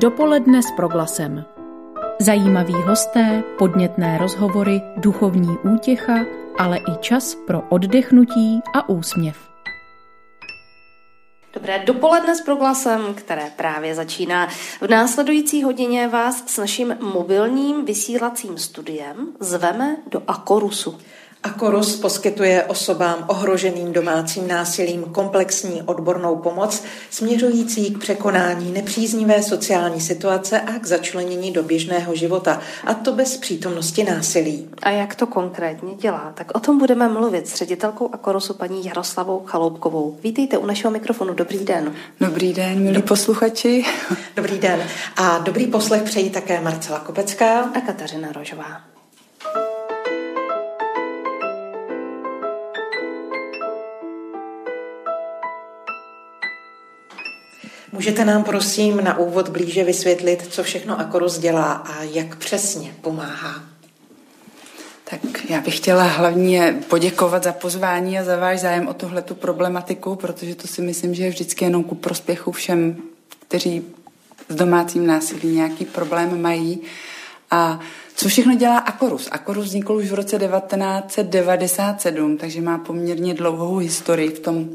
Dopoledne s proglasem. Zajímaví hosté, podnětné rozhovory, duchovní útěcha, ale i čas pro oddechnutí a úsměv. Dobré dopoledne s proglasem, které právě začíná. V následující hodině vás s naším mobilním vysílacím studiem zveme do Akorusu. Akorus poskytuje osobám ohroženým domácím násilím komplexní odbornou pomoc směřující k překonání nepříznivé sociální situace a k začlenění do běžného života, a to bez přítomnosti násilí. A jak to konkrétně dělá? Tak o tom budeme mluvit s ředitelkou Akorusu paní Jaroslavou Chaloupkovou. Vítejte u našeho mikrofonu. Dobrý den. Dobrý den, milí posluchači. Dobrý den. A dobrý poslech přejí také Marcela Kopecká a Kateřina Rožová. Můžete nám prosím na úvod blíže vysvětlit, co všechno Akorus dělá a jak přesně pomáhá? Tak já bych chtěla hlavně poděkovat za pozvání a za váš zájem o tuhletu problematiku, protože to si myslím, že je vždycky jenom ku prospěchu všem, kteří s domácím násilí nějaký problém mají. A co všechno dělá Akorus? Akorus vznikl už v roce 1997, takže má poměrně dlouhou historii v tom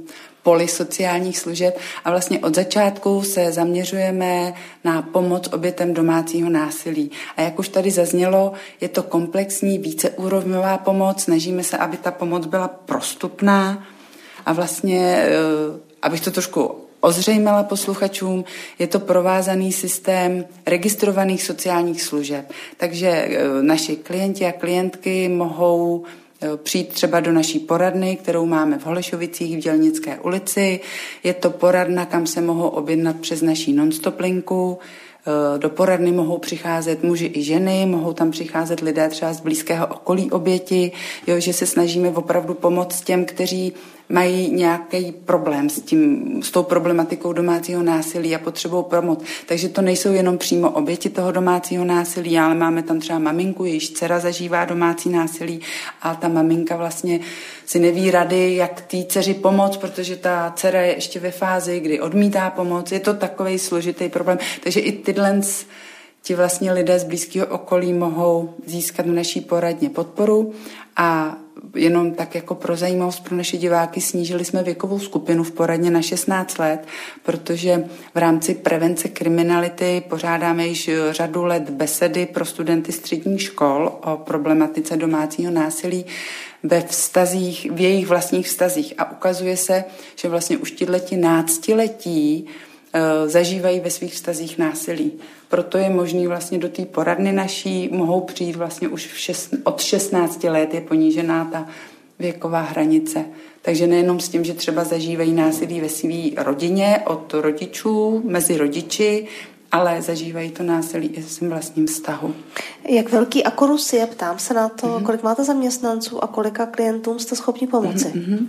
poli sociálních služeb a vlastně od začátku se zaměřujeme na pomoc obětem domácího násilí. A jak už tady zaznělo, je to komplexní víceúrovňová pomoc, snažíme se, aby ta pomoc byla prostupná a vlastně, eh, abych to trošku ozřejmila posluchačům, je to provázaný systém registrovaných sociálních služeb. Takže eh, naši klienti a klientky mohou Eh, přijít třeba do naší poradny, kterou máme v Holešovicích v Dělnické ulici. Je to poradna, kam se mohou objednat přes naší nonstop linku. Eh, do poradny mohou přicházet muži i ženy, mohou tam přicházet lidé třeba z blízkého okolí oběti, jo, že se snažíme opravdu pomoct těm, kteří mají nějaký problém s, tím, s tou problematikou domácího násilí a potřebou pomoc. Takže to nejsou jenom přímo oběti toho domácího násilí, ale máme tam třeba maminku, jejíž dcera zažívá domácí násilí a ta maminka vlastně si neví rady, jak té dceři pomoct, protože ta dcera je ještě ve fázi, kdy odmítá pomoc. Je to takový složitý problém. Takže i tyhle ti vlastně lidé z blízkého okolí mohou získat v naší poradně podporu a jenom tak jako pro zajímavost pro naše diváky snížili jsme věkovou skupinu v poradně na 16 let, protože v rámci prevence kriminality pořádáme již řadu let besedy pro studenty středních škol o problematice domácího násilí ve vztazích, v jejich vlastních vztazích. A ukazuje se, že vlastně už ti náctiletí Eh, zažívají ve svých vztazích násilí. Proto je možný vlastně do té poradny naší, mohou přijít vlastně už v šest, od 16 let je ponížená ta věková hranice. Takže nejenom s tím, že třeba zažívají násilí ve své rodině od rodičů, mezi rodiči, ale zažívají to násilí i ve svém vlastním vztahu. Jak velký akorus je? Ptám se na to, mm-hmm. kolik máte zaměstnanců a kolika klientům jste schopni pomoci? Mm-hmm.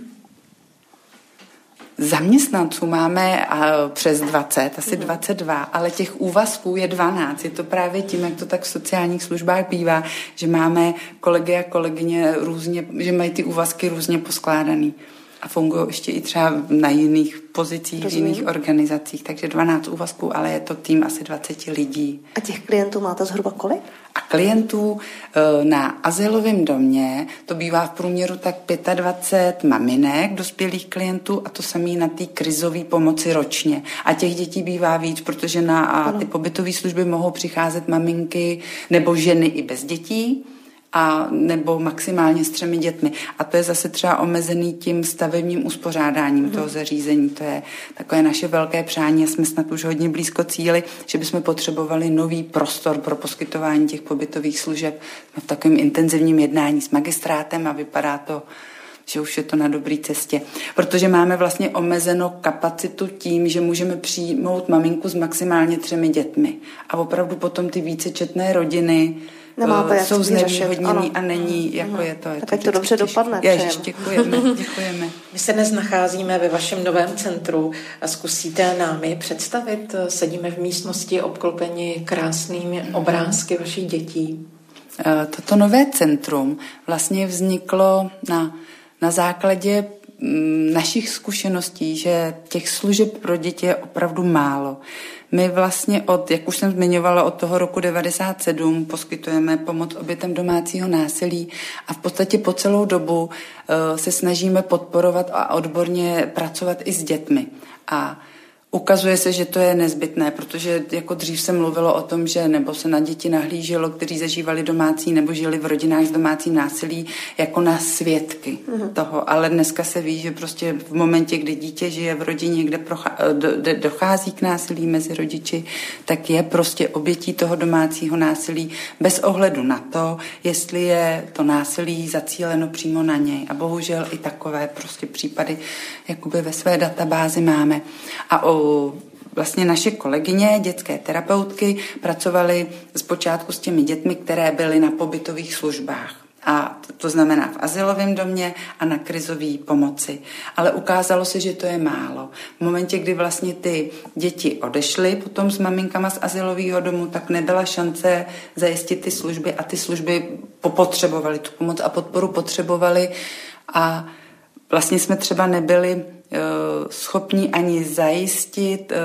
Zaměstnanců máme přes 20, asi mm. 22, ale těch úvazků je 12. Je to právě tím, jak to tak v sociálních službách bývá, že máme kolegy a kolegyně různě, že mají ty úvazky různě poskládaný a fungují ještě i třeba na jiných pozicích, Rozumím. v jiných organizacích, takže 12 úvazků, ale je to tým asi 20 lidí. A těch klientů máte zhruba kolik? A klientů e, na azylovém domě to bývá v průměru tak 25 maminek, dospělých klientů a to samý na té krizové pomoci ročně. A těch dětí bývá víc, protože na ty pobytové služby mohou přicházet maminky nebo ženy i bez dětí a nebo maximálně s třemi dětmi. A to je zase třeba omezený tím stavebním uspořádáním mm. toho zařízení. To je takové naše velké přání a jsme snad už hodně blízko cíli, že bychom potřebovali nový prostor pro poskytování těch pobytových služeb. Jsme v takovém intenzivním jednání s magistrátem a vypadá to, že už je to na dobré cestě. Protože máme vlastně omezeno kapacitu tím, že můžeme přijmout maminku s maximálně třemi dětmi. A opravdu potom ty vícečetné rodiny Nemáte jak jsou znevýhodnění a není, jako ano. je to. Je tak to ať to dobře těžké. dopadne. Ježiš, děkujeme, děkujeme. My se dnes nacházíme ve vašem novém centru a zkusíte námi představit. Sedíme v místnosti obklopeni krásnými obrázky vašich dětí. Toto nové centrum vlastně vzniklo na, na základě našich zkušeností, že těch služeb pro děti je opravdu málo. My vlastně od, jak už jsem zmiňovala, od toho roku 97 poskytujeme pomoc obětem domácího násilí a v podstatě po celou dobu uh, se snažíme podporovat a odborně pracovat i s dětmi. A Ukazuje se, že to je nezbytné, protože jako dřív se mluvilo o tom, že nebo se na děti nahlíželo, kteří zažívali domácí nebo žili v rodinách s domácí násilí, jako na svědky mm-hmm. toho. Ale dneska se ví, že prostě v momentě, kdy dítě žije v rodině, kde do, dochází k násilí mezi rodiči, tak je prostě obětí toho domácího násilí bez ohledu na to, jestli je to násilí zacíleno přímo na něj. A bohužel i takové prostě případy jakoby ve své databázi máme. A o vlastně naše kolegyně, dětské terapeutky, pracovaly zpočátku s těmi dětmi, které byly na pobytových službách. A to znamená v asilovém domě a na krizové pomoci. Ale ukázalo se, že to je málo. V momentě, kdy vlastně ty děti odešly potom s maminkama z asilového domu, tak nebyla šance zajistit ty služby a ty služby potřebovaly tu pomoc a podporu potřebovali a vlastně jsme třeba nebyli schopni ani zajistit eh,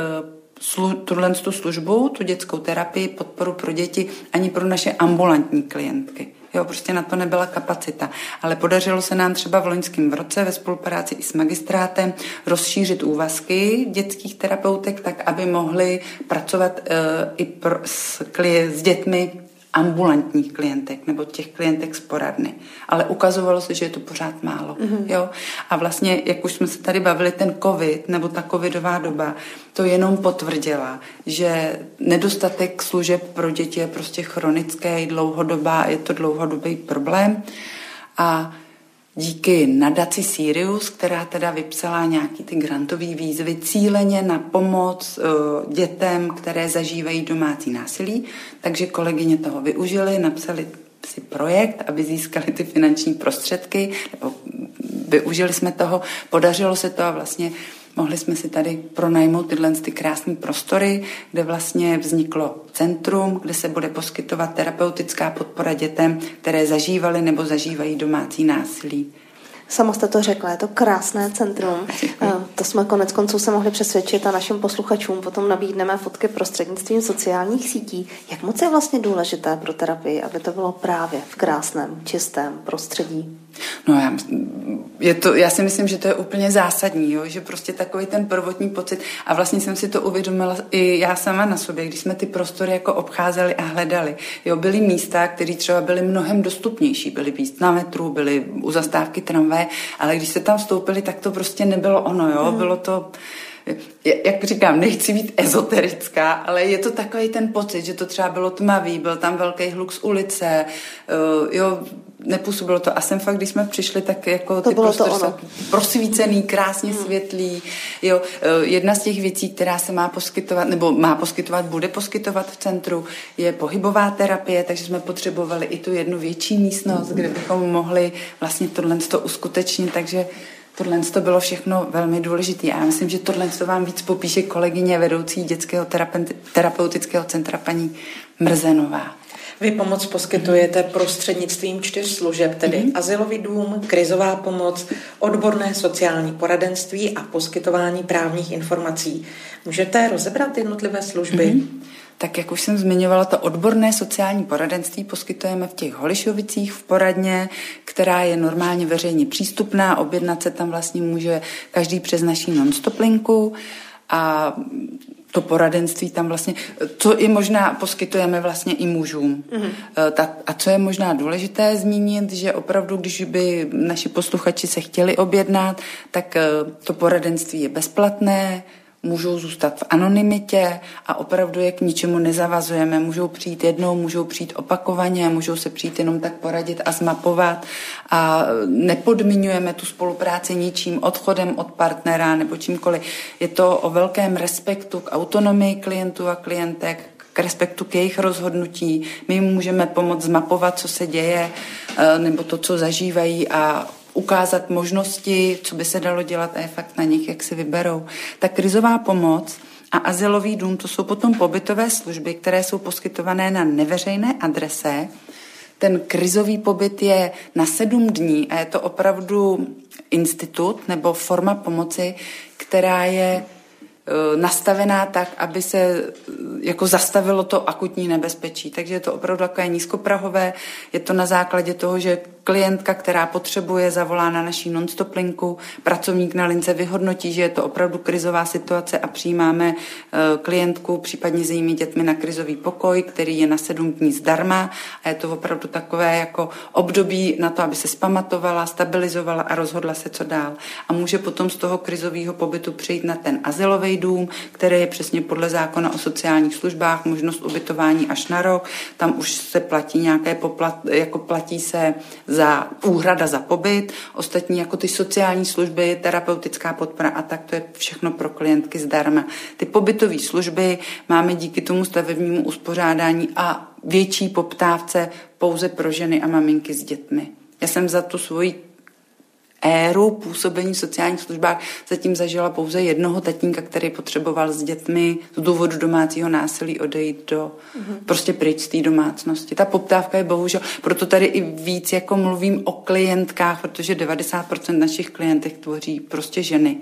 slu, tuhle tu službu, tu dětskou terapii, podporu pro děti, ani pro naše ambulantní klientky. Jo, prostě na to nebyla kapacita. Ale podařilo se nám třeba v loňském roce ve spolupráci i s magistrátem rozšířit úvazky dětských terapeutek tak, aby mohli pracovat uh, i pro, s, s dětmi ambulantních klientek nebo těch klientek z poradny. Ale ukazovalo se, že je to pořád málo. Mm-hmm. Jo? A vlastně, jak už jsme se tady bavili, ten covid nebo ta covidová doba, to jenom potvrdila, že nedostatek služeb pro děti je prostě chronické, dlouhodobá, je to dlouhodobý problém. A díky nadaci Sirius, která teda vypsala nějaký ty grantové výzvy cíleně na pomoc uh, dětem, které zažívají domácí násilí. Takže kolegyně toho využili, napsali si projekt, aby získali ty finanční prostředky, využili jsme toho, podařilo se to a vlastně Mohli jsme si tady pronajmout tyhle ty krásné prostory, kde vlastně vzniklo centrum, kde se bude poskytovat terapeutická podpora dětem, které zažívaly nebo zažívají domácí násilí. Sama jste to řekla, je to krásné centrum. Děkuji. To jsme konec konců se mohli přesvědčit a našim posluchačům potom nabídneme fotky prostřednictvím sociálních sítí. Jak moc je vlastně důležité pro terapii, aby to bylo právě v krásném, čistém prostředí? No já, je to, já si myslím, že to je úplně zásadní, jo? že prostě takový ten prvotní pocit a vlastně jsem si to uvědomila i já sama na sobě, když jsme ty prostory jako obcházeli a hledali. Jo, byly místa, které třeba byly mnohem dostupnější, byly víc na metru, byly u zastávky tramvaje, ale když se tam vstoupili, tak to prostě nebylo ono, jo, hmm. bylo to jak říkám, nechci být ezoterická, ale je to takový ten pocit, že to třeba bylo tmavý, byl tam velký hluk z ulice, uh, jo, nepůsobilo to. A jsem fakt, když jsme přišli, tak jako to ty bylo to ono. prosvícený, krásně hmm. světlý. Jo, uh, jedna z těch věcí, která se má poskytovat, nebo má poskytovat, bude poskytovat v centru, je pohybová terapie, takže jsme potřebovali i tu jednu větší místnost, kde bychom mohli vlastně tohle uskutečnit, takže Tohle to bylo všechno velmi důležité. Já myslím, že tohle to vám víc popíše kolegyně vedoucí dětského terapeutického centra paní Mrzenová. Vy pomoc poskytujete prostřednictvím čtyř služeb, tedy mm-hmm. azylový dům, krizová pomoc, odborné sociální poradenství a poskytování právních informací. Můžete rozebrat jednotlivé služby? Mm-hmm. Tak jak už jsem zmiňovala, to odborné sociální poradenství poskytujeme v těch Holišovicích v poradně, která je normálně veřejně přístupná. Objednat se tam vlastně může každý přes naší non-stop linku a to poradenství tam vlastně, co i možná poskytujeme vlastně i mužům. Mm-hmm. a co je možná důležité zmínit, že opravdu, když by naši posluchači se chtěli objednat, tak eh, to poradenství je bezplatné, můžou zůstat v anonymitě a opravdu je k ničemu nezavazujeme. Můžou přijít jednou, můžou přijít opakovaně, můžou se přijít jenom tak poradit a zmapovat a nepodmiňujeme tu spolupráci ničím odchodem od partnera nebo čímkoliv. Je to o velkém respektu k autonomii klientů a klientek, k respektu k jejich rozhodnutí. My jim můžeme pomoct zmapovat, co se děje, eh, nebo to, co zažívají a ukázat možnosti, co by se dalo dělat a je fakt na nich, jak si vyberou. Ta krizová pomoc a azylový dům, to jsou potom pobytové služby, které jsou poskytované na neveřejné adrese, ten krizový pobyt je na sedm dní a je to opravdu institut nebo forma pomoci, která je Eh, nastavená tak, aby se eh, jako zastavilo to akutní nebezpečí. Takže je to opravdu takové nízkoprahové. Je to na základě toho, že klientka, která potřebuje, zavolá na naší non-stop linku, pracovník na lince vyhodnotí, že je to opravdu krizová situace a přijímáme eh, klientku, případně s jejími dětmi na krizový pokoj, který je na sedm dní zdarma a je to opravdu takové jako období na to, aby se spamatovala, stabilizovala a rozhodla se, co dál. A může potom z toho krizového pobytu přijít na ten bytový dům, který je přesně podle zákona o sociálních službách, možnost ubytování až na rok. Tam už se platí nějaké poplat, jako platí se za úhrada za pobyt, ostatní jako ty sociální služby, terapeutická podpora a tak to je všechno pro klientky zdarma. Ty pobytové služby máme díky tomu stavebnímu uspořádání a větší poptávce pouze pro ženy a maminky s dětmi. Já jsem za tu svoji éru působení v sociálních službách zatím zažila pouze jednoho tatínka, který potřeboval s dětmi z důvodu domácího násilí odejít do mm-hmm. prostě pryč z té domácnosti. Ta poptávka je bohužel, proto tady i víc jako mluvím o klientkách, protože 90% našich klientek tvoří prostě ženy.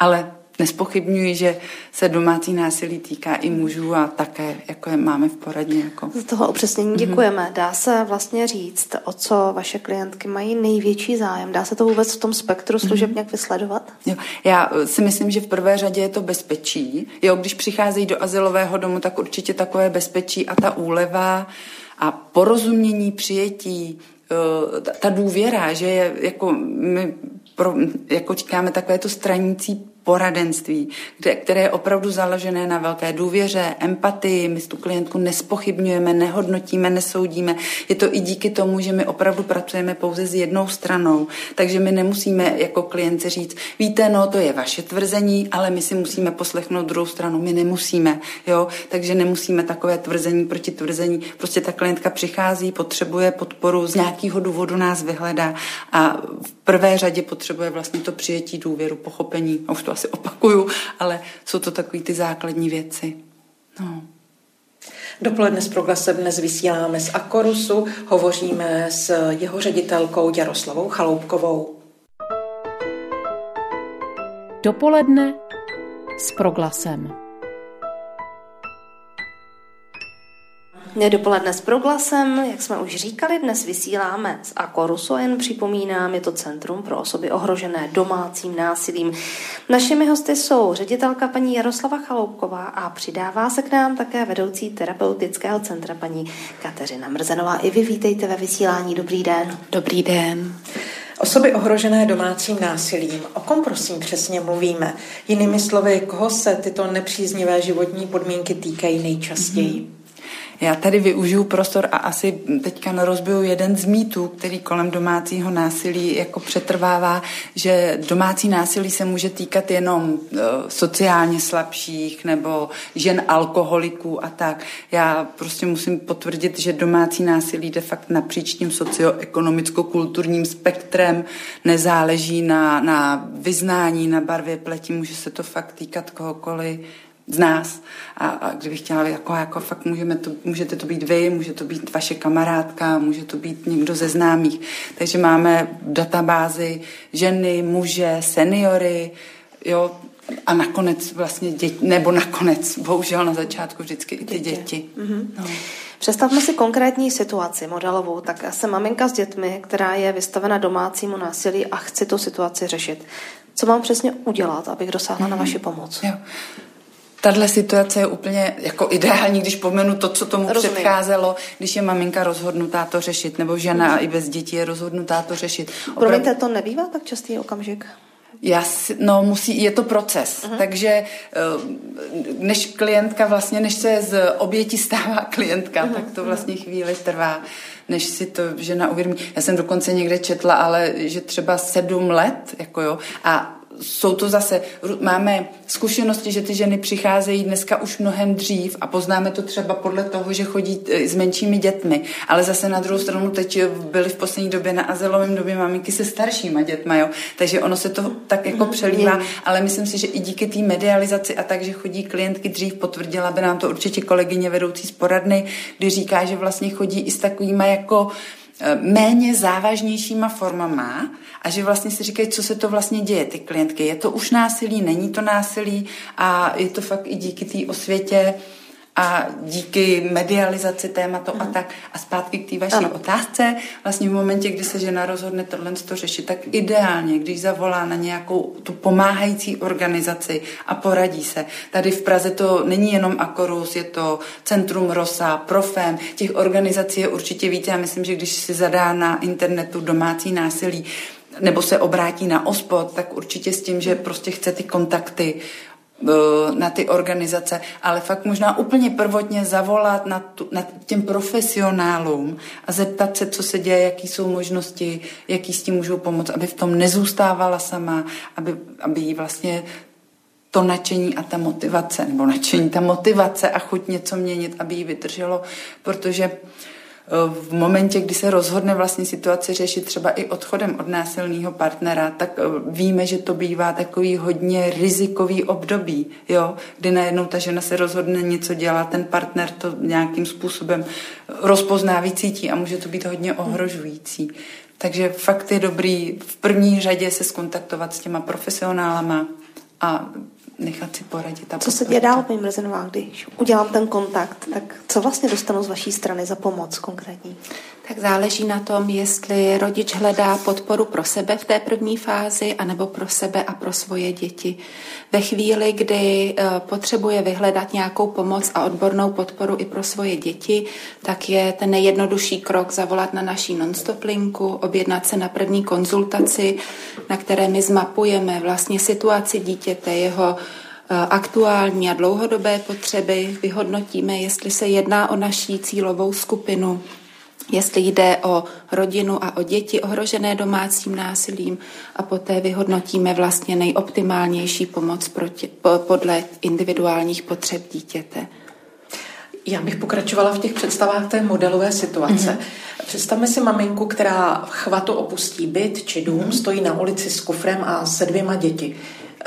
Ale nespochybňuji, že se domácí násilí týká i mužů a také jako je máme v poradně. Jako. Z toho upřesnění děkujeme. Mm-hmm. Dá se vlastně říct, o co vaše klientky mají největší zájem? Dá se to vůbec v tom spektru služeb mm-hmm. nějak vysledovat? Jo. Já si myslím, že v prvé řadě je to bezpečí. Jo, když přicházejí do asilového domu, tak určitě takové bezpečí a ta úleva a porozumění, přijetí, eh, ta důvěra, že je jako my pro, jako říkáme, takové to stranící poradenství, kde, které je opravdu založené na velké důvěře, empatii. My tu klientku nespochybňujeme, nehodnotíme, nesoudíme. Je to i díky tomu, že my opravdu pracujeme pouze s jednou stranou. Takže my nemusíme jako klientce říct, víte, no to je vaše tvrzení, ale my si musíme poslechnout druhou stranu. My nemusíme, jo, takže nemusíme takové tvrzení proti tvrzení. Prostě ta klientka přichází, potřebuje podporu, z nějakého důvodu nás vyhledá a v prvé řadě potřebuje vlastně to přijetí důvěru, pochopení. A už to asi opakuju, ale jsou to takové ty základní věci. No. Dopoledne s proglasem dnes vysíláme z Akorusu, hovoříme s jeho ředitelkou Jaroslavou Chaloupkovou. Dopoledne s proglasem. Dopoledne s proglasem, jak jsme už říkali, dnes vysíláme z Akorusu, jen připomínám, je to Centrum pro osoby ohrožené domácím násilím. Našimi hosty jsou ředitelka paní Jaroslava Chaloupková a přidává se k nám také vedoucí terapeutického centra paní Kateřina Mrzenová. I vy vítejte ve vysílání. Dobrý den. Dobrý den. Osoby ohrožené domácím násilím. O kom prosím přesně mluvíme? Jinými slovy, koho se tyto nepříznivé životní podmínky týkají nejčastěji? Mm-hmm. Já tady využiju prostor a asi teďka rozbiju jeden z mýtů, který kolem domácího násilí jako přetrvává, že domácí násilí se může týkat jenom e, sociálně slabších nebo žen alkoholiků a tak. Já prostě musím potvrdit, že domácí násilí de fakt napříč tím socioekonomicko-kulturním spektrem nezáleží na, na vyznání, na barvě pleti, může se to fakt týkat kohokoliv z nás. A, a kdybych chtěla, jako, jako fakt můžeme to, můžete to být vy, může to být vaše kamarádka, může to být někdo ze známých. Takže máme databázy ženy, muže, seniory, jo, a nakonec vlastně děti, nebo nakonec, bohužel na začátku vždycky i ty děti. děti. Mm-hmm. No. Představme si konkrétní situaci modelovou. Tak já jsem maminka s dětmi, která je vystavena domácímu násilí a chci tu situaci řešit. Co mám přesně udělat, abych dosáhla mm-hmm. na mhm. vaši pomoc? Jo. Tahle situace je úplně jako ideální, když pomenu to, co tomu Rozumím. předcházelo, když je maminka rozhodnutá to řešit, nebo žena mm. i bez dětí je rozhodnutá to řešit. Opravdu... Promiňte, to nebývá tak častý okamžik? Já si, no musí, je to proces, uh-huh. takže eh, než klientka vlastně, než se z oběti stává klientka, uh-huh. tak to vlastně chvíli trvá, než si to žena uvědomí. Já jsem dokonce někde četla, ale že třeba sedm let, jako jo, a jsou to zase, máme zkušenosti, že ty ženy přicházejí dneska už mnohem dřív a poznáme to třeba podle toho, že chodí e, s menšími dětmi, ale zase na druhou stranu teď byly v poslední době na azylovém době maminky se staršíma dětma, jo? takže ono se to tak jako mhm. přelívá, ale myslím si, že i díky té medializaci a tak, že chodí klientky dřív, potvrdila by nám to určitě kolegyně vedoucí z poradny, kdy říká, že vlastně chodí i s takovýma jako méně závažnějšíma formama a že vlastně si říkají, co se to vlastně děje, ty klientky. Je to už násilí, není to násilí a je to fakt i díky té osvětě a díky medializaci tématu a tak. A zpátky k té vaší ano. otázce, vlastně v momentě, kdy se žena rozhodne tohle to řešit, tak ideálně, když zavolá na nějakou tu pomáhající organizaci a poradí se. Tady v Praze to není jenom Akorus, je to Centrum Rosa, Profem, těch organizací je určitě více. Já myslím, že když si zadá na internetu domácí násilí, nebo se obrátí na OSPOD, tak určitě s tím, že prostě chce ty kontakty na ty organizace, ale fakt možná úplně prvotně zavolat na, tu, na těm profesionálům a zeptat se, co se děje, jaký jsou možnosti, jaký s tím můžou pomoct, aby v tom nezůstávala sama, aby, aby jí vlastně to nadšení a ta motivace, nebo nadšení, ta motivace a chuť něco měnit, aby jí vydrželo, protože uh, v momentě, kdy se rozhodne vlastně situaci řešit třeba i odchodem od násilného partnera, tak eh, víme, že to bývá takový hodně rizikový období, jo, kdy najednou ta žena se rozhodne něco dělat, ten partner to nějakým způsobem rozpozná, vycítí a může to být hodně ohrožující. Takže fakt je dobrý v první řadě se skontaktovat s těma profesionálama a nechat si poradit. A co se děje dál, paní Mrzenová, když udělám ten kontakt, tak co vlastně dostanu z vaší strany za pomoc konkrétní? Tak záleží na tom, jestli rodič hledá podporu pro sebe v té první fázi, anebo pro sebe a pro svoje děti. Ve chvíli, kdy eh, potřebuje vyhledat nějakou pomoc a odbornou podporu i pro svoje děti, tak je ten nejjednodušší krok zavolat na naší nonstop linku, objednat se na první konzultaci, na které my zmapujeme vlastně situaci dítěte, jeho eh, aktuální a dlouhodobé potřeby, vyhodnotíme, jestli se jedná o naší cílovou skupinu, jestli jde o rodinu a o děti ohrožené domácím násilím a poté vyhodnotíme vlastně nejoptimálnější pomoc proti, podle individuálních potřeb dítěte. Já bych pokračovala v těch představách té modelové situace. Mm-hmm. Představme si maminku, která chvatu opustí byt či dům, mm-hmm. stojí na ulici s kufrem a se dvěma děti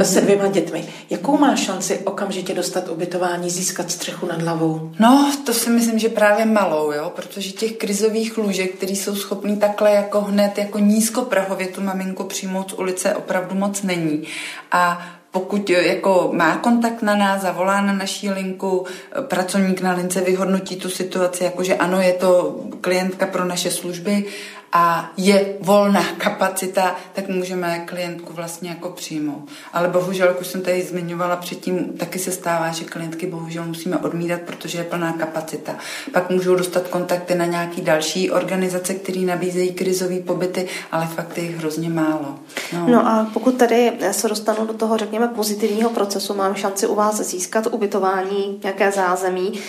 se dvěma dětmi. Jakou má šanci okamžitě dostat ubytování, získat střechu nad hlavou? No, to si myslím, že právě malou, jo, protože těch krizových lůžek, který jsou schopný takhle jako hned, jako nízkoprahově tu maminku přijmout z ulice, opravdu moc není. A pokud jako má kontakt na nás, zavolá na naší linku, pracovník na lince vyhodnotí tu situaci, jakože ano, je to klientka pro naše služby a je volná kapacita, tak můžeme klientku vlastně jako přijmout. Ale bohužel, jak už jsem tady zmiňovala předtím, taky se stává, že klientky bohužel musíme odmítat, protože je plná kapacita. Pak můžou dostat kontakty na nějaký další organizace, které nabízejí krizové pobyty, ale fakt je jich hrozně málo. No. no a pokud tady se dostanu do toho, řekněme, pozitivního procesu, mám šanci u vás získat ubytování, nějaké zázemí,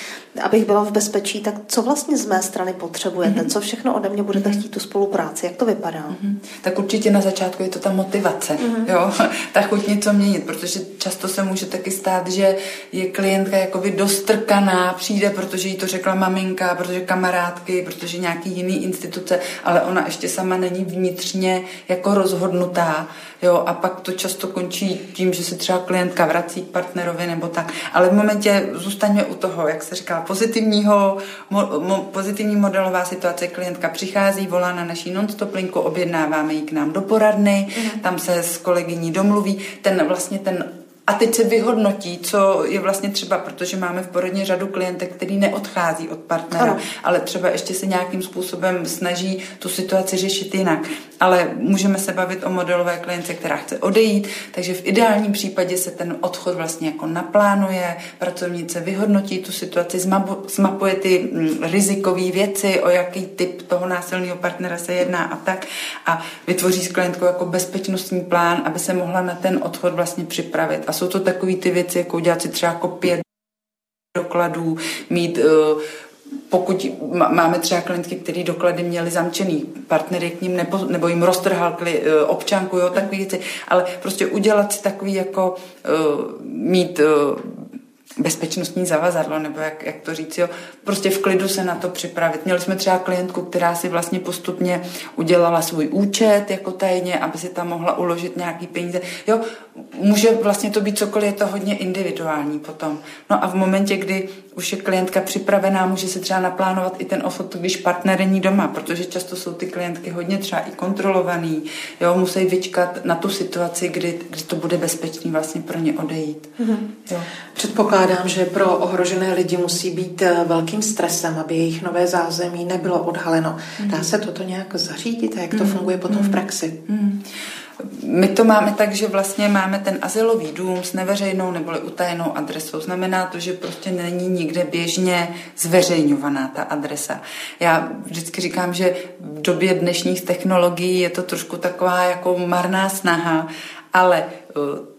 abych byla v bezpečí, tak co vlastně z mé strany potřebujete? Mm-hmm. Co všechno ode mě budete mm-hmm. chtít tu spolupráci? Jak to vypadá? Mm-hmm. Tak určitě na začátku je to ta motivace, mm-hmm. jo? ta chuť něco měnit, protože často se může taky stát, že je klientka jakoby dostrkaná, přijde, protože jí to řekla maminka, protože kamarádky, protože nějaký jiný instituce, ale ona ještě sama není vnitřně jako rozhodnutá, jo? A pak to často končí tím, že se třeba klientka vrací k partnerovi nebo tak. Ale v momentě zůstaňme u toho, jak se říká, pozitivního, mo, mo, pozitivní modelová situace, klientka přichází, volá na naší non-stop linku, objednáváme ji k nám do poradny, mm. tam se s kolegyní domluví, ten vlastně ten a teď se vyhodnotí, co je vlastně třeba, protože máme v porodně řadu klientek, který neodchází od partnera, ano. ale třeba ještě se nějakým způsobem snaží tu situaci řešit jinak. Ale můžeme se bavit o modelové klience, která chce odejít, takže v ideálním případě se ten odchod vlastně jako naplánuje, pracovnice vyhodnotí tu situaci, zmapuje ty mm, rizikové věci, o jaký typ toho násilného partnera se jedná a tak a vytvoří s klientkou jako bezpečnostní plán, aby se mohla na ten odchod vlastně připravit. A jsou to takové ty věci, jako udělat si třeba jako pět dokladů, mít uh, pokud máme třeba klientky, které doklady měly zamčený, partner je k ním nepo, nebo jim roztrhal kli, uh, občanku, jo, takové věci, ale prostě udělat si takový jako uh, mít uh, bezpečnostní zavazadlo, nebo jak, jak to říct, jo, prostě v klidu se na to připravit. Měli jsme třeba klientku, která si vlastně postupně udělala svůj účet jako tajně, aby si tam mohla uložit nějaký peníze. Jo, může vlastně to být cokoliv, je to hodně individuální potom. No a v momentě, kdy už je klientka připravená, může se třeba naplánovat i ten ofot, když partner není doma, protože často jsou ty klientky hodně třeba i kontrolovaný, jo, musí vyčkat na tu situaci, kdy, kdy to bude bezpečný vlastně pro ně odejít. Mm-hmm. Jo. Předpokládám, že pro ohrožené lidi musí být eh, velkým stresem, aby jejich nové zázemí nebylo odhaleno. Mm-hmm. Dá se toto nějak zařídit a jak to mm-hmm. funguje potom mm-hmm. v praxi? Mm-hmm. My to máme tak, že vlastně máme ten asilový dům s neveřejnou neboli utajenou adresou. Znamená to, že prostě není nikde běžně zveřejňovaná ta adresa. Já vždycky říkám, že v době dnešních technologií je to trošku taková jako marná snaha, ale eh,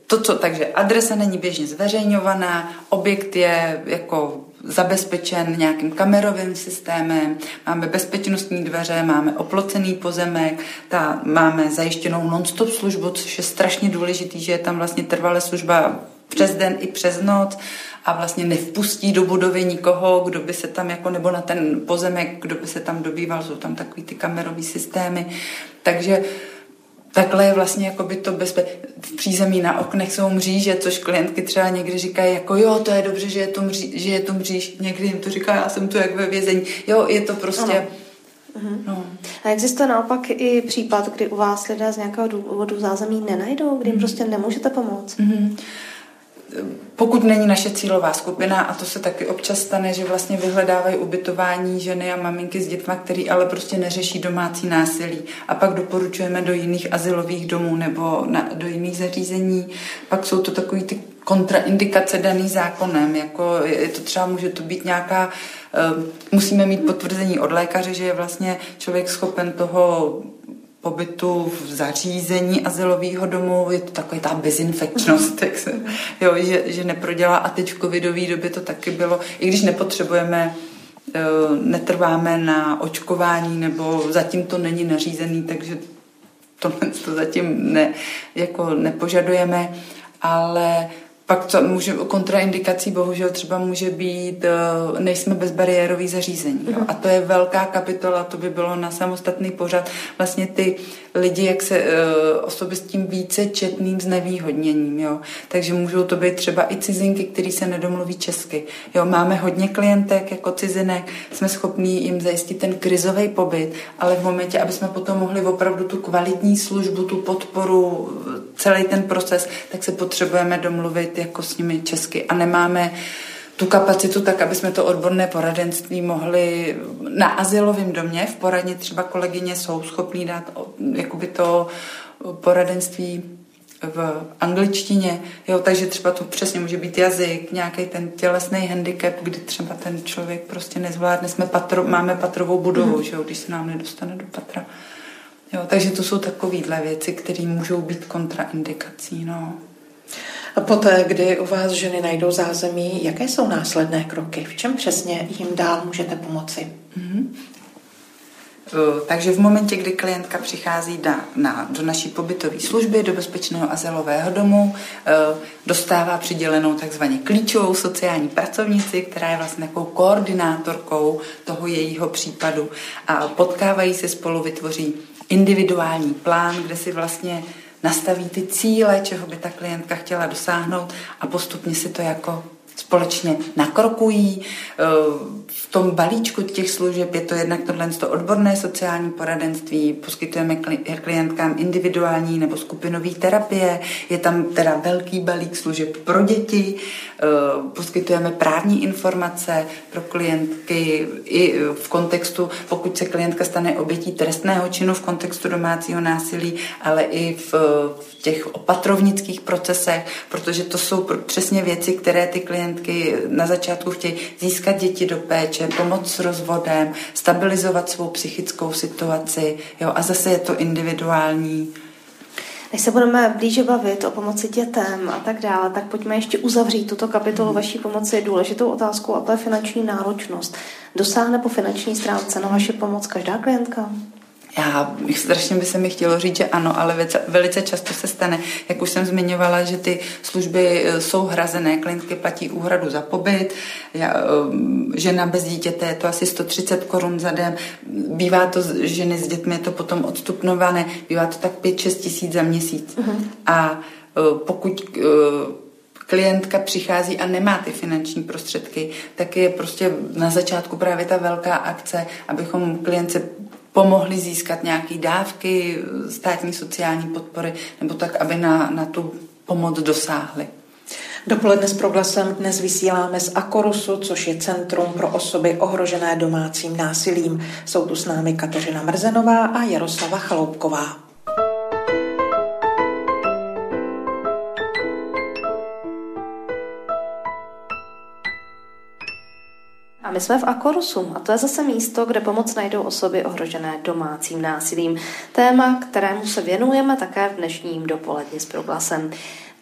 to, co, takže adresa není běžně zveřejňovaná, objekt je jako zabezpečen nějakým kamerovým systémem, máme bezpečnostní dveře, máme oplocený pozemek, ta, máme zajištěnou non-stop službu, což je strašně důležitý, že je tam vlastně trvalé služba přes den i přes noc a vlastně nevpustí do budovy nikoho, kdo by se tam jako, nebo na ten pozemek, kdo by se tam dobýval, jsou tam takový ty kamerový systémy. Takže takhle je vlastně jako by to bezpe... v přízemí na oknech jsou mříže, což klientky třeba někdy říkají jako jo, to je dobře, že je to, mří, že je to mříž, někdy jim to říká, já jsem tu jak ve vězení. Jo, je to prostě... Ano. Mhm. No. A existuje naopak i případ, kdy u vás lidé z nějakého důvodu zázemí nenajdou, kdy jim mm. prostě nemůžete pomoct? Mm pokud není naše cílová skupina, a to se taky občas stane, že vlastně vyhledávají ubytování ženy a maminky s dětma, který ale prostě neřeší domácí násilí. A pak doporučujeme do jiných asilových domů nebo na, do jiných zařízení. Pak jsou to takový ty kontraindikace daný zákonem, jako je to třeba, může to být nějaká, uh, musíme mít potvrzení od lékaře, že je vlastně člověk schopen toho pobytu v zařízení azylového domu, je to takový ta bezinfekčnost, tak se, jo, že, že neprodělá. A teď v covidové době to taky bylo, i když nepotřebujeme eh, netrváme na očkování nebo zatím to není nařízený, takže tohle to zatím ne, jako nepožadujeme, ale pak to může, kontraindikací bohužel třeba může být, eh, nejsme bezbariérový zařízení. Jo? Mhm. A to je velká kapitola, to by bylo na samostatný pořad. Vlastně ty lidi, jak se uh, osoby s tím více četným znevýhodněním. Jo? Takže můžou to být třeba i cizinky, který se nedomluví česky. Jo? Máme hodně klientek jako cizinek, jsme schopní jim zajistit ten krizový pobyt, ale v momentě, aby jsme potom mohli opravdu tu kvalitní službu, tu podporu, celý ten proces, tak se potřebujeme domluvit jako s nimi česky a nemáme tu kapacitu tak, aby jsme to odborné poradenství mohli na asilovém domě, v poradně třeba kolegyně jsou schopní dát jakoby to poradenství v angličtině, jo, takže třeba to přesně může být jazyk, nějaký ten tělesný handicap, kdy třeba ten člověk prostě nezvládne, jsme patro, máme patrovou budovu, mm. že jo, když se nám nedostane do patra. Jo, takže to jsou takovéhle věci, které můžou být kontraindikací, no. A poté, kdy u vás ženy najdou zázemí, jaké jsou následné kroky? V čem přesně jim dál můžete pomoci? Mm-hmm. Takže v momentě, kdy klientka přichází na, na, do naší pobytové služby, do bezpečného azylového domu, e, dostává přidělenou takzvaně klíčovou sociální pracovnici, která je vlastně takovou koordinátorkou toho jejího případu a potkávají se spolu, vytvoří individuální plán, kde si vlastně nastaví ty cíle, čeho by ta klientka chtěla dosáhnout a postupně si to jako společně nakrokují. Eh, v tom balíčku těch služeb je to jednak tohle to odborné sociální poradenství, poskytujeme klientkám individuální nebo skupinové terapie, je tam teda velký balík služeb pro děti, eh, poskytujeme právní informace pro klientky i v kontextu, pokud se klientka stane obětí trestného činu v kontextu domácího násilí, ale i v, v těch opatrovnických procesech, protože to jsou přesně věci, které ty klientky na začátku chtějí získat děti do péče, pomoct s rozvodem, stabilizovat svou psychickou situaci jo, a zase je to individuální. Než se budeme blíže bavit o pomoci dětem a tak dále, tak pojďme ještě uzavřít tuto kapitolu hmm. vaší pomoci důležitou otázku a to je finanční náročnost. Dosáhne po finanční stránce na vaši pomoc každá klientka? Já strašně by se mi chtělo říct, že ano, ale velice často se stane, jak už jsem zmiňovala, že ty služby e, jsou hrazené, klientky platí úhradu za pobyt, já, e, žena bez dítěte je to asi 130 korun za den, bývá to, ženy s dětmi je to potom odstupnované, bývá to tak 5-6 tisíc za měsíc. Uh-huh. A pokud klientka přichází a nemá ty finanční prostředky, tak je prostě na začátku právě ta velká akce, abychom klience pomohli získat nějaké dávky, státní sociální podpory, nebo tak, aby na, na tu pomoc dosáhli. Dopoledne s proglasem dnes vysíláme z Akorusu, což je Centrum pro osoby ohrožené domácím násilím. Jsou tu s námi Kateřina Mrzenová a Jaroslava Chaloupková. My jsme v Akorusum a to je zase místo, kde pomoc najdou osoby ohrožené domácím násilím. Téma, kterému se věnujeme také v dnešním dopoledni s proglasem.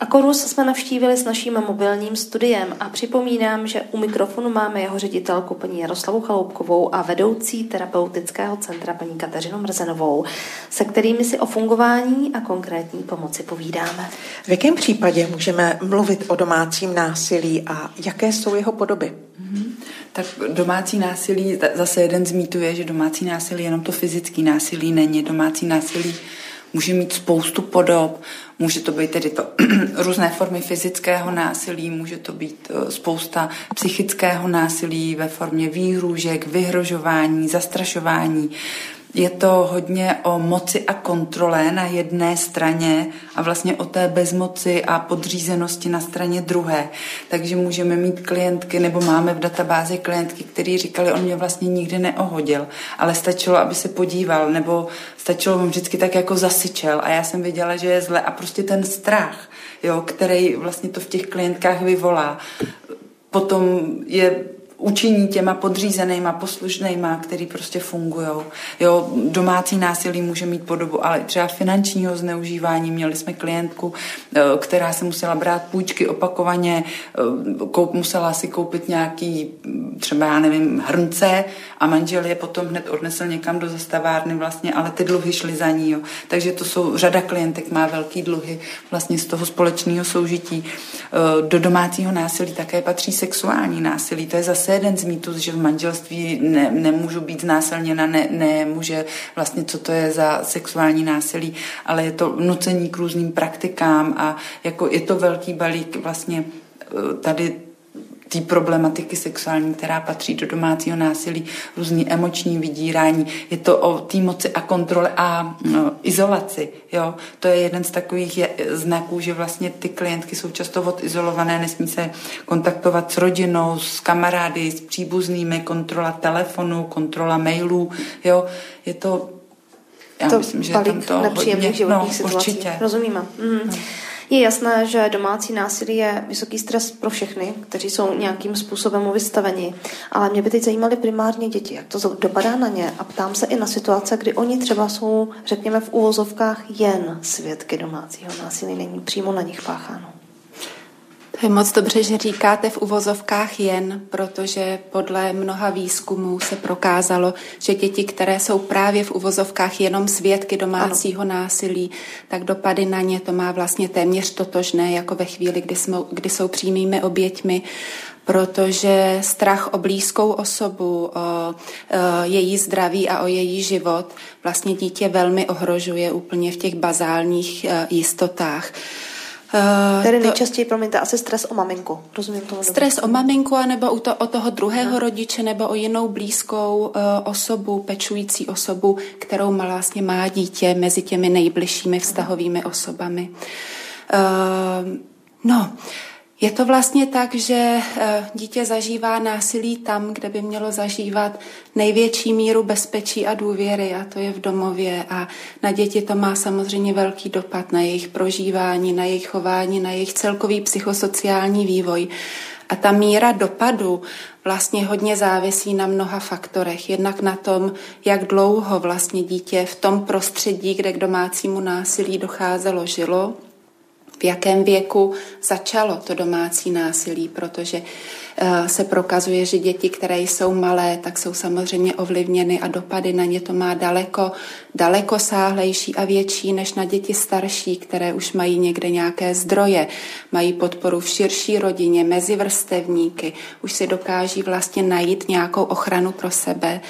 A Korus jsme navštívili s naším mobilním studiem a připomínám, že u mikrofonu máme jeho ředitelku paní Jaroslavu Chaloupkovou a vedoucí terapeutického centra paní Kateřinu Mrzenovou, se kterými si o fungování a konkrétní pomoci povídáme. V jakém případě můžeme mluvit o domácím násilí a jaké jsou jeho podoby? Mm-hmm. Tak domácí násilí, zase jeden z mýtů je, že domácí násilí jenom to fyzický násilí není. Domácí násilí může mít spoustu podob, může to být tedy to různé formy fyzického násilí, může to být eh, spousta psychického násilí ve formě výhrůžek, vyhrožování, zastrašování, je to hodně o moci a kontrole na jedné straně a vlastně o té bezmoci a podřízenosti na straně druhé. Takže můžeme mít klientky, nebo máme v databázi klientky, který říkali, on mě vlastně nikdy neohodil, ale stačilo, aby se podíval, nebo stačilo, on vždycky tak jako zasyčel. A já jsem viděla, že je zle. A prostě ten strach, jo, který vlastně to v těch klientkách vyvolá, potom je učiní těma podřízenýma, poslušnýma, který prostě fungují. Jo, domácí násilí může mít podobu, ale třeba finančního zneužívání. Měli jsme klientku, eh, která se musela brát půjčky opakovaně, eh, koup, musela si koupit nějaký třeba, já nevím, hrnce a manžel je potom hned odnesl někam do zastavárny vlastně, ale ty dluhy šly za ní. Jo. Takže to jsou, řada klientek má velký dluhy vlastně z toho společného soužití. Eh, do domácího násilí také patří sexuální násilí. To je zase jeden z mýtů, že v manželství ne, nemůžu být znásilněna, ne, vlastně, co to je za sexuální násilí, ale je to nucení k různým praktikám a jako je to velký balík vlastně eh, tady té problematiky sexuální, která patří do domácího násilí, různý emoční vydírání. Je to o té moci a kontrole a no, izolaci. Jo? To je jeden z takových je, znaků, že vlastně ty klientky jsou často odizolované, nesmí se kontaktovat s rodinou, s kamarády, s příbuznými, kontrola telefonu, kontrola mailů. Jo? Je to já to myslím, že tam to hodně, životních no, situací. Určitě. Rozumíme. Mm. No. Je jasné, že domácí násilí je vysoký stres pro všechny, kteří jsou nějakým způsobem vystaveni, ale mě by teď zajímaly primárně děti, jak to dopadá na ně a ptám se i na situace, kdy oni třeba jsou, řekněme, v úvozovkách jen svědky domácího násilí, není přímo na nich pácháno. To je moc dobře, že říkáte v uvozovkách jen, protože podle mnoha výzkumů se prokázalo, že děti, které jsou právě v uvozovkách jenom svědky domácího ano. násilí, tak dopady na ně to má vlastně téměř totožné, jako ve chvíli, kdy, jsme, kdy jsou přímými oběťmi protože strach o blízkou osobu, o, její zdraví a o její život vlastně dítě velmi ohrožuje úplně v těch bazálních e, jistotách. Uh, Tedy nejčastěji, promiňte, asi stres o maminku. Rozumím tomu Stres dobře. o maminku, anebo u to, o toho druhého no. rodiče, nebo o jinou blízkou uh, osobu, pečující osobu, kterou má vlastně má dítě mezi těmi nejbližšími vztahovými osobami. Uh, no, je to vlastně tak, že eh, dítě zažívá násilí tam, kde by mělo zažívat největší míru bezpečí a důvěry, a to je v domově. A na děti to má samozřejmě velký dopad na jejich prožívání, na jejich chování, na jejich celkový psychosociální vývoj. A ta míra dopadu vlastně hodně závisí na mnoha faktorech. Jednak na tom, jak dlouho vlastně dítě v tom prostředí, kde k domácímu násilí docházelo, žilo, v jakém věku začalo to domácí násilí, protože eh, se prokazuje, že děti, které jsou malé, tak jsou samozřejmě ovlivněny a dopady na ně to má daleko, daleko sáhlejší a větší než na děti starší, které už mají někde nějaké zdroje, mají podporu v širší rodině, mezi vrstevníky, už si dokáží vlastně najít nějakou ochranu pro sebe.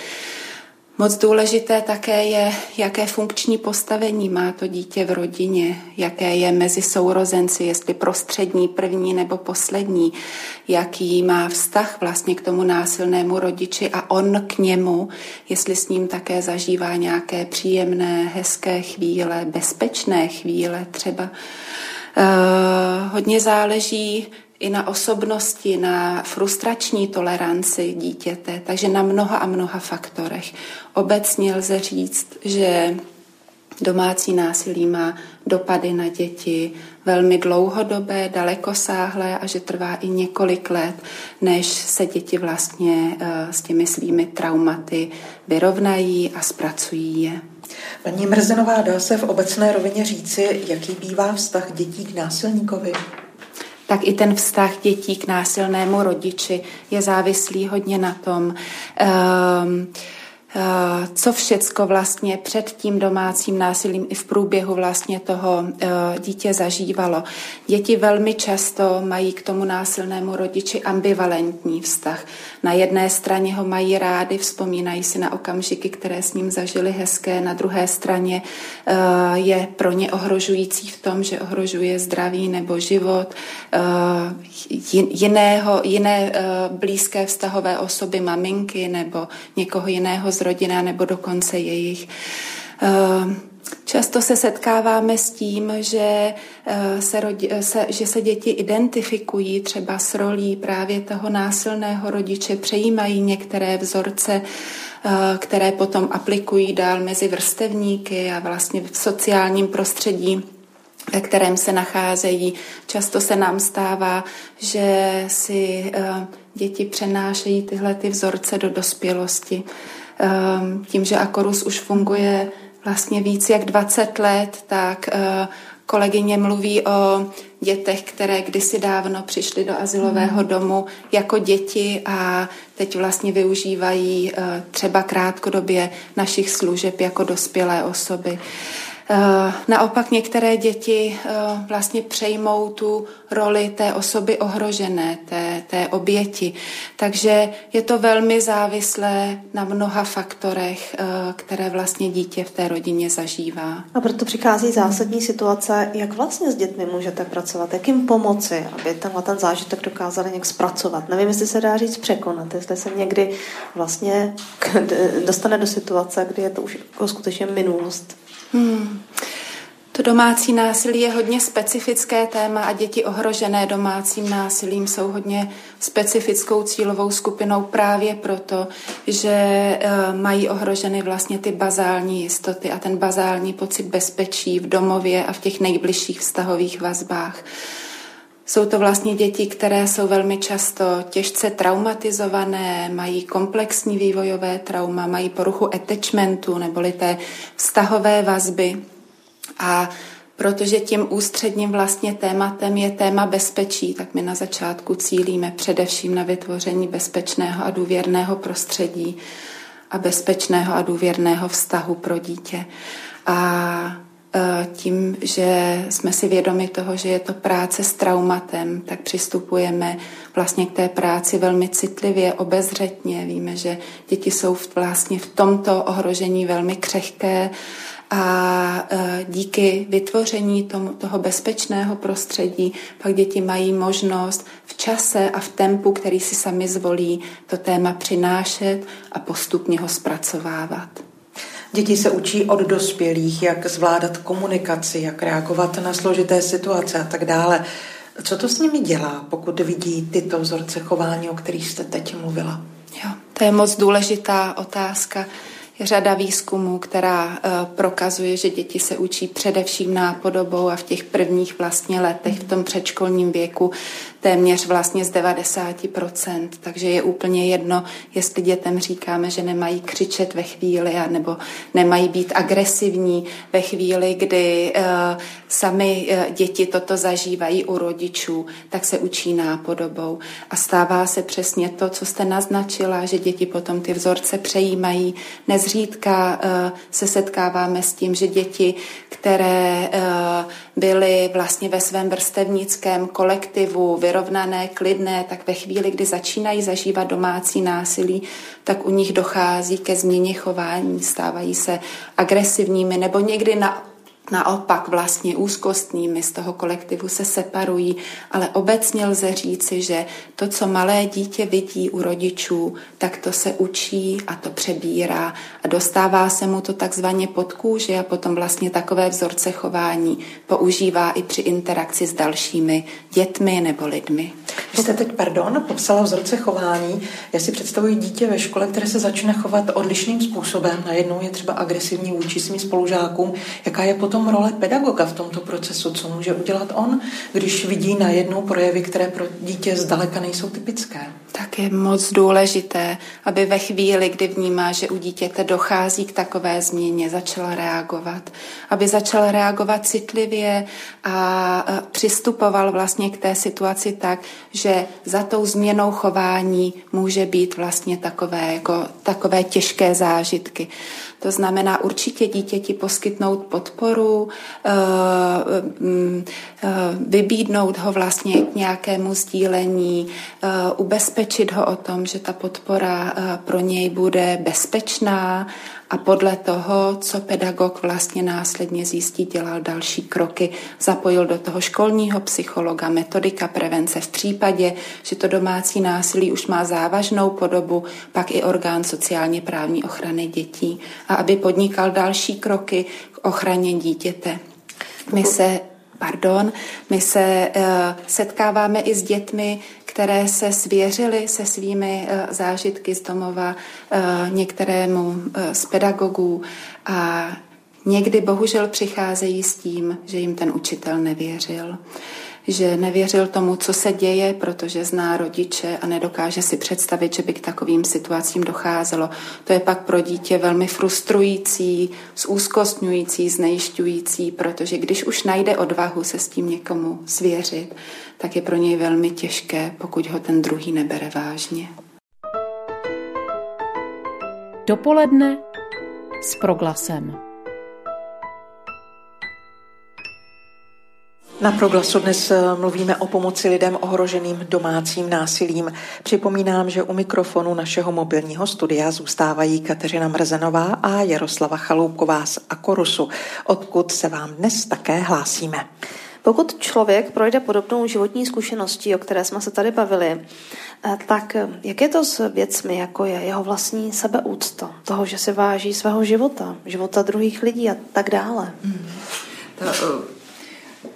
Moc důležité také je, jaké funkční postavení má to dítě v rodině, jaké je mezi sourozenci, jestli prostřední, první nebo poslední, jaký má vztah vlastně k tomu násilnému rodiči a on k němu, jestli s ním také zažívá nějaké příjemné, hezké chvíle, bezpečné chvíle třeba. Uh, hodně záleží i na osobnosti, na frustrační toleranci dítěte, takže na mnoha a mnoha faktorech. Obecně lze říct, že domácí násilí má dopady na děti velmi dlouhodobé, dalekosáhlé a že trvá i několik let, než se děti vlastně eh, s těmi svými traumaty vyrovnají a zpracují je. Paní Mrzenová, dá se v obecné rovině říci, jaký bývá vztah dětí k násilníkovi? Tak i ten vztah dětí k násilnému rodiči je závislý hodně na tom, um, co všecko vlastně před tím domácím násilím i v průběhu vlastně toho eh, dítě zažívalo. Děti velmi často mají k tomu násilnému rodiči ambivalentní vztah. Na jedné straně ho mají rády, vzpomínají si na okamžiky, které s ním zažili hezké, na druhé straně eh, je pro ně ohrožující v tom, že ohrožuje zdraví nebo život jiného, jiné blízké vztahové osoby, maminky nebo někoho jiného z rodina nebo dokonce jejich. Eh, často se setkáváme s tím, že eh, se, rodi, se, že se děti identifikují třeba s rolí právě toho násilného rodiče, přejímají některé vzorce, eh, které potom aplikují dál mezi vrstevníky a vlastně v sociálním prostředí ve kterém se nacházejí. Často se nám stává, že si děti přenášejí tyhle ty vzorce do dospělosti. Ehm, tím, že Akorus už funguje vlastně víc jak 20 let, tak eh, kolegyně mluví o dětech, které kdysi dávno přišly do asilového hmm. domu jako děti a teď vlastně využívají eh, třeba krátkodobě našich služeb jako dospělé osoby. Eh, naopak některé děti eh, vlastně přejmou tu roli té osoby ohrožené, té, té oběti. Takže je to velmi závislé na mnoha faktorech, eh, které vlastně dítě v té rodině zažívá. A proto přichází zásadní situace, jak vlastně s dětmi můžete pracovat, jak jim pomoci, aby tenhle ten zážitek dokázali nějak zpracovat. Nevím, jestli se dá říct překonat, jestli se někdy vlastně dostane do situace, kdy je to už jako skutečně minulost. Hmm. To domácí násilí je hodně specifické téma a děti ohrožené domácím násilím jsou hodně specifickou cílovou skupinou právě proto, že eh, mají ohroženy vlastně ty bazální jistoty a ten bazální pocit bezpečí v domově a v těch nejbližších vztahových vazbách. Jsou to vlastně děti, které jsou velmi často těžce traumatizované, mají komplexní vývojové trauma, mají poruchu attachmentu neboli té vztahové vazby. A protože tím ústředním vlastně tématem je téma bezpečí, tak my na začátku cílíme především na vytvoření bezpečného a důvěrného prostředí a bezpečného a důvěrného vztahu pro dítě. A tím, že jsme si vědomi toho, že je to práce s traumatem, tak přistupujeme vlastně k té práci velmi citlivě, obezřetně. Víme, že děti jsou vlastně v tomto ohrožení velmi křehké a eh, díky vytvoření tomu, toho bezpečného prostředí pak děti mají možnost v čase a v tempu, který si sami zvolí, to téma přinášet a postupně ho zpracovávat. Děti se učí od dospělých, jak zvládat komunikaci, jak reagovat na složité situace a tak dále. Co to s nimi dělá, pokud vidí tyto vzorce chování, o kterých jste teď mluvila? Jo, to je moc důležitá otázka. Je řada výzkumů, která uh, prokazuje, že děti se učí především nápodobou a v těch prvních vlastně letech v tom předškolním věku téměř vlastně z 90%, takže je úplně jedno, jestli dětem říkáme, že nemají křičet ve chvíli, nebo nemají být agresivní ve chvíli, kdy uh, sami uh, děti toto zažívají u rodičů, tak se učí nápodobou. A stává se přesně to, co jste naznačila, že děti potom ty vzorce přejímají. Nezřídka uh, se setkáváme s tím, že děti, které byly vlastně ve svém vrstevnickém kolektivu, vyrovnané, klidné, tak ve chvíli, kdy začínají zažívat domácí násilí, tak u nich dochází ke změně chování, stávají se agresivními nebo někdy na naopak vlastně úzkostnými z toho kolektivu se separují, ale obecně lze říci, že to, co malé dítě vidí u rodičů, tak to se učí a to přebírá a dostává se mu to takzvaně pod kůži a potom vlastně takové vzorce chování používá i při interakci s dalšími dětmi nebo lidmi. Vy jste teď, pardon, popsala vzorce chování. Já si představuji dítě ve škole, které se začne chovat odlišným způsobem. Najednou je třeba agresivní vůči svým spolužákům. Jaká je potom role pedagoga v tomto procesu? Co může udělat on, když vidí najednou projevy, které pro dítě zdaleka nejsou typické? Tak je moc důležité, aby ve chvíli, kdy vnímá, že u dítěte dochází k takové změně, začal reagovat. Aby začal reagovat citlivě a přistupoval vlastně k té situaci tak, že za tou změnou chování může být vlastně takové, jako, takové těžké zážitky. To znamená určitě dítěti poskytnout podporu, eh, mm, eh, vybídnout ho vlastně k nějakému sdílení, eh, ubezpečit ho o tom, že ta podpora pro něj bude bezpečná a podle toho, co pedagog vlastně následně zjistí, dělal další kroky, zapojil do toho školního psychologa, metodika prevence v případě, že to domácí násilí už má závažnou podobu, pak i orgán sociálně právní ochrany dětí a aby podnikal další kroky k ochraně dítěte. My se pardon, my se uh, setkáváme i s dětmi, které se svěřily se svými uh, zážitky z domova uh, některému z pedagogů a někdy bohužel přicházejí s tím, že jim ten učitel nevěřil že nevěřil tomu, co se děje, protože zná rodiče a nedokáže si představit, že by k takovým situacím docházelo. To je pak pro dítě velmi frustrující, zúzkostňující, znejišťující, protože když už najde odvahu se s tím někomu svěřit, tak je pro něj velmi těžké, pokud ho ten druhý nebere vážně. Dopoledne s proglasem. Na proglasu dnes eh, mluvíme o pomoci lidem ohroženým domácím násilím. Připomínám, že u mikrofonu našeho mobilního studia zůstávají Kateřina Mrzenová a Jaroslava Chaloupková z Akorusu, odkud se vám dnes také hlásíme. Pokud člověk projde podobnou životní zkušeností, o které jsme se tady bavili, eh, tak eh, jak je to s věcmi, jako je jeho vlastní sebeúcta, toho, že se váží svého života, života druhých lidí a tak dále? Hmm. To,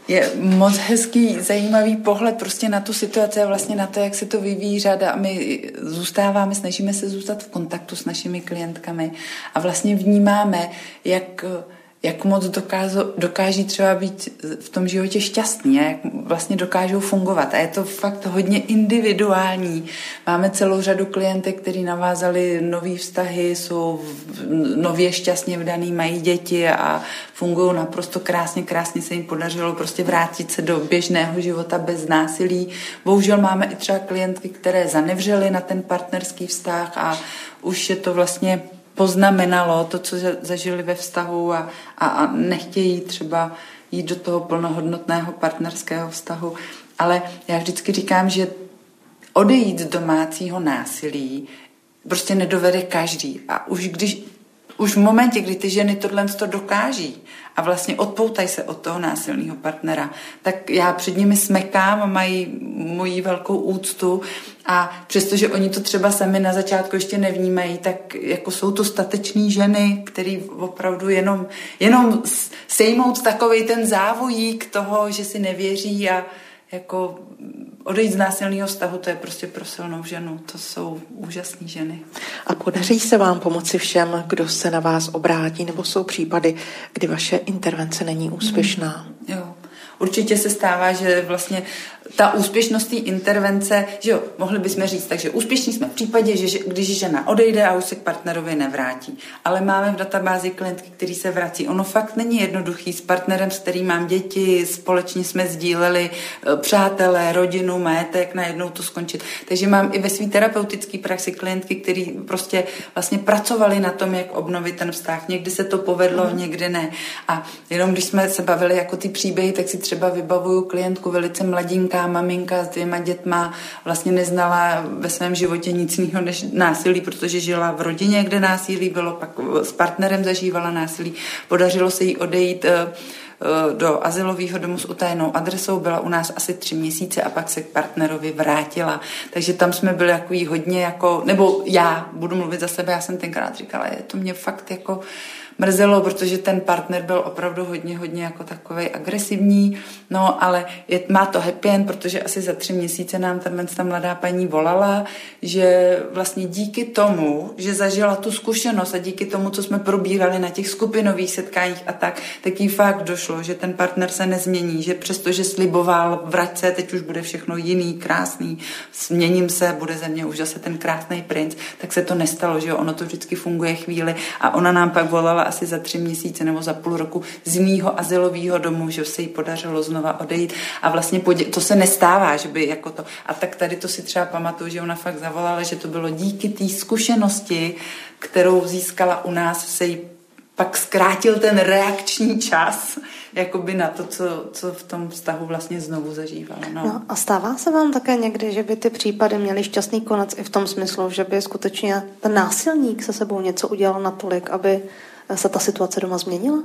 je moc hezký, zajímavý pohled prostě na tu situaci a vlastně na to, jak se to vyvíjí řada. A my zůstáváme, snažíme se zůstat v kontaktu s našimi klientkami a vlastně vnímáme, jak jak moc dokážou, dokáží třeba být v tom životě šťastní a jak vlastně dokážou fungovat. A je to fakt hodně individuální. Máme celou řadu klientek, kteří navázali nové vztahy, jsou nově šťastně vdaný, mají děti a fungují naprosto krásně. Krásně se jim podařilo prostě vrátit se do běžného života bez násilí. Bohužel máme i třeba klientky, které zanevřely na ten partnerský vztah a už je to vlastně poznamenalo to, co zažili ve vztahu a, a, a nechtějí třeba jít do toho plnohodnotného partnerského vztahu. Ale já vždycky říkám, že odejít z domácího násilí prostě nedovede každý. A už když už v momentě, kdy ty ženy tohle to dokáží a vlastně odpoutají se od toho násilného partnera, tak já před nimi smekám a mají moji velkou úctu a přestože oni to třeba sami na začátku ještě nevnímají, tak jako jsou to stateční ženy, který opravdu jenom, jenom sejmout takový ten závojík toho, že si nevěří a jako odejít z násilného vztahu, to je prostě pro silnou ženu. To jsou úžasné ženy. A podaří se vám pomoci všem, kdo se na vás obrátí, nebo jsou případy, kdy vaše intervence není úspěšná? Mm, jo. Určitě se stává, že vlastně ta úspěšnost té intervence, že jo, mohli bychom říct, takže úspěšní jsme v případě, že když žena odejde a už se k partnerovi nevrátí. Ale máme v databázi klientky, který se vrací. Ono fakt není jednoduchý s partnerem, s kterým mám děti, společně jsme sdíleli eh, přátelé, rodinu, majetek, najednou to skončit. Takže mám i ve své terapeutické praxi klientky, který prostě vlastně pracovali na tom, jak obnovit ten vztah. Někdy se to povedlo, mm. někdy ne. A jenom když jsme se bavili jako ty příběhy, tak si třeba vybavuju klientku velice mladinka, velká maminka s dvěma dětma, vlastně neznala ve svém životě nic jiného než násilí, protože žila v rodině, kde násilí bylo, pak s partnerem zažívala násilí. Podařilo se jí odejít uh, Eh, do asilového domu s utajenou adresou, byla u nás asi tři měsíce a pak se k partnerovi vrátila. Takže tam jsme byli jako hodně jako, nebo já budu mluvit za sebe, já jsem tenkrát říkala, je to mě fakt jako mrzelo, protože ten partner byl opravdu hodně, hodně jako takový agresivní, no ale je, má to happy end, protože asi za tři měsíce nám tam ta mladá paní volala, že vlastně díky tomu, že zažila tu zkušenost a díky tomu, co jsme probírali na těch skupinových setkáních a tak, tak jí fakt došlo, že ten partner se nezmění, že přestože sliboval, vrať se, teď už bude všechno jiný, krásný, změním se, bude ze mě už zase ten krásný princ, tak se to nestalo, že jo, ono to vždycky funguje chvíli a ona nám pak volala asi za tři měsíce nebo za půl roku z jiného asilového domu, že se jí podařilo znova odejít a vlastně podě- to se nestává, že by jako to. A tak tady to si třeba pamatuju, že ona fakt zavolala, že to bylo díky té zkušenosti, kterou získala u nás, se jí pak zkrátil ten reakční čas jakoby na to, co, co v tom vztahu vlastně znovu zažívala. No. no a stává se vám také někdy, že by ty případy měly šťastný konec i v tom smyslu, že by skutečně ten násilník se sebou něco udělal natolik, aby se ta situace doma změnila?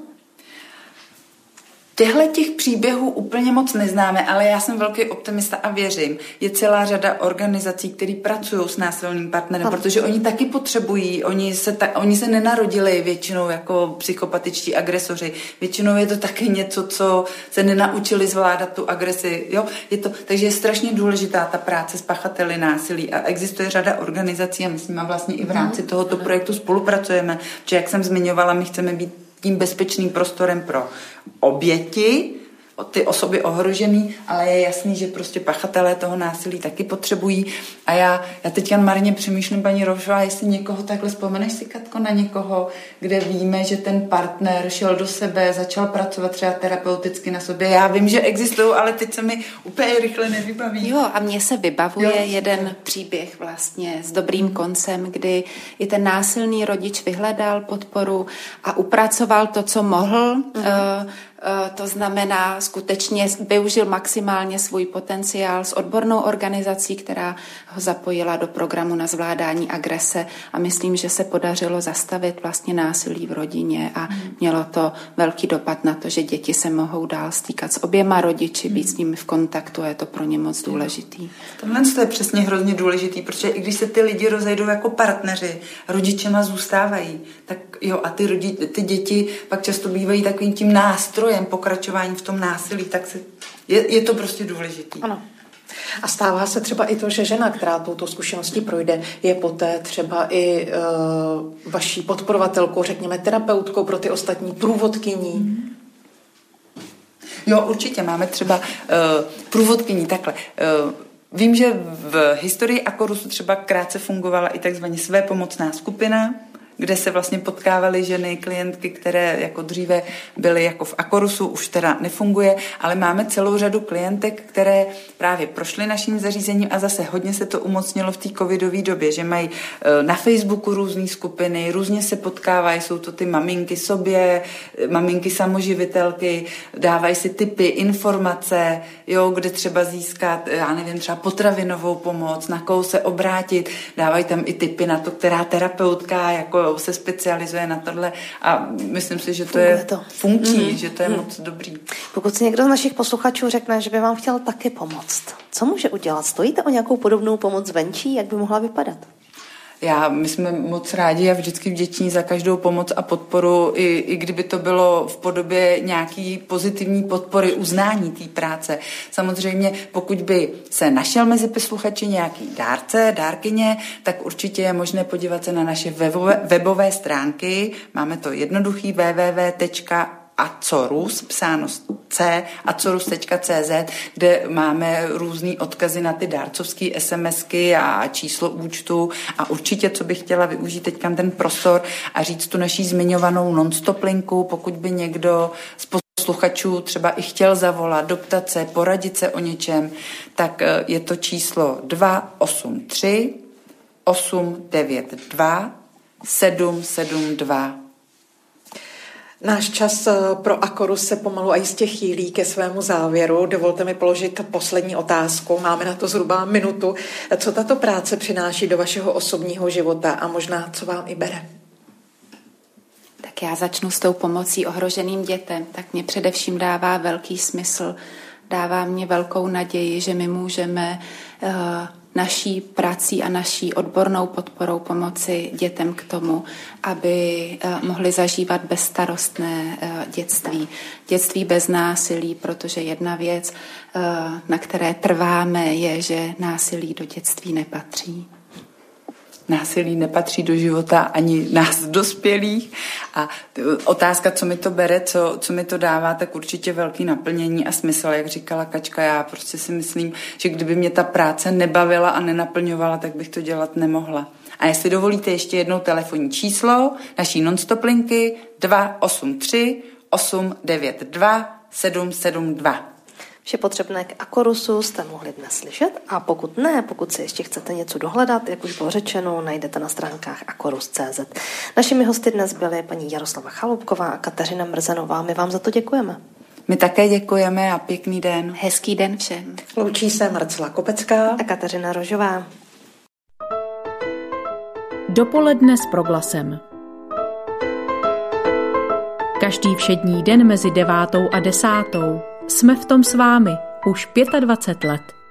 Těchto těch příběhů úplně moc neznáme, ale já jsem velký optimista a věřím. Je celá řada organizací, které pracují s násilným partnerem, ano. protože oni taky potřebují, oni se, ta, oni se nenarodili většinou jako psychopatičtí agresoři. Většinou je to taky něco, co se nenaučili zvládat tu agresi. Jo? Je to, takže je strašně důležitá ta práce s pachateli násilí a existuje řada organizací a my s nimi vlastně i v rámci tohoto projektu spolupracujeme, že jak jsem zmiňovala, my chceme být tím bezpečným prostorem pro oběti, ty osoby ohrožený, ale je jasný, že prostě pachatelé toho násilí taky potřebují. A já, já teď marně přemýšlím, paní Rovšová, jestli někoho takhle vzpomeneš si, Katko, na někoho, kde víme, že ten partner šel do sebe, začal pracovat třeba terapeuticky na sobě. Já vím, že existují, ale teď se mi úplně rychle nevybaví. Jo, a mně se vybavuje jo. jeden příběh vlastně s dobrým koncem, kdy i ten násilný rodič vyhledal podporu a upracoval to, co mohl. Uh-huh. Uh, to znamená, skutečně využil maximálně svůj potenciál s odbornou organizací, která ho zapojila do programu na zvládání agrese a myslím, že se podařilo zastavit vlastně násilí v rodině a hmm. mělo to velký dopad na to, že děti se mohou dál stýkat s oběma rodiči, být s nimi v kontaktu a je to pro ně moc důležitý. Tohle je přesně hrozně důležitý, protože i když se ty lidi rozejdou jako partneři, rodičema zůstávají, tak jo a ty, rodi, ty děti pak často bývají takovým tím nástrojem, nástrojem pokračování v tom násilí, tak se, je, je to prostě důležitý. Ano. A stává se třeba i to, že žena, která touto zkušeností projde, je poté třeba i uh, vaší podporovatelkou, řekněme terapeutkou pro ty ostatní, průvodkyní. Mm. Jo, určitě. Máme třeba uh, průvodkyní takhle. Uh, Vím, že v historii Akorusu třeba krátce fungovala i takzvaně své pomocná skupina, kde se vlastně potkávaly ženy, klientky, které jako dříve byly jako v Akorusu, už teda nefunguje, ale máme celou řadu klientek, které právě prošly naším zařízením a zase hodně se to umocnilo v té covidové době, že mají e, na Facebooku různé skupiny, různě se potkávají, jsou to ty maminky sobě, maminky samoživitelky, dávají si typy, informace, jo, kde třeba získat, já nevím, třeba potravinovou pomoc, na koho se obrátit, dávají tam i typy na to, která terapeutka jako se specializuje na tohle a myslím si, že to Funguje je to. funkční, mm-hmm. že to je mm. moc dobrý. Pokud si někdo z našich posluchačů řekne, že by vám chtěl taky pomoct, co může udělat? Stojíte o nějakou podobnou pomoc venčí? Jak by mohla vypadat? Já, my jsme moc rádi a vždycky vděční za každou pomoc a podporu, i, i kdyby to bylo v podobě nějaký pozitivní podpory, uznání té práce. Samozřejmě, pokud by se našel mezi posluchači nějaký dárce, dárkyně, tak určitě je možné podívat se na naše webové, webové stránky. Máme to jednoduchý www Acorus, psáno C, acorus.cz, kde máme různé odkazy na ty dárcovské SMSky a číslo účtu. A určitě, co bych chtěla využít teďka ten prostor a říct tu naší zmiňovanou non-stop linku, pokud by někdo z posluchačů třeba i chtěl zavolat, doptat se, poradit se o něčem, tak eh, je to číslo 283 892 772 Náš čas eh, pro Akorus se pomalu a jistě chýlí ke svému závěru. Dovolte mi položit poslední otázku. Máme na to zhruba minutu. Co tato práce přináší do vašeho osobního života a možná co vám i bere? Tak já začnu s tou pomocí ohroženým dětem. Tak mě především dává velký smysl, dává mě velkou naději, že my můžeme uh, naší prací a naší odbornou podporou pomoci dětem k tomu, aby uh, mohli zažívat bezstarostné uh, dětství. Dětství bez násilí, protože jedna věc, na které trváme, je, že násilí do dětství nepatří násilí nepatří do života ani nás dospělých. A otázka, co mi to bere, co, co mi to dává, tak určitě velký naplnění a smysl, jak říkala Kačka. Já prostě si myslím, že kdyby mě ta práce nebavila a nenaplňovala, tak bych to dělat nemohla. A jestli dovolíte ještě jednou telefonní číslo naší nonstop linky 283 892 772. Vše potřebné k Akorusu jste mohli dnes slyšet a pokud ne, pokud si ještě chcete něco dohledat, jak už bylo řečeno, najdete na stránkách akorus.cz. Našimi hosty dnes byly paní Jaroslava Chaloupková a Kateřina Mrzenová. My vám za to děkujeme. My také děkujeme a pěkný den. Hezký den všem. Loučí se Marcela Kopecká a Kateřina Rožová. Dopoledne s proglasem. Každý všední den mezi devátou a desátou jsme v tom s vámi už 25 let.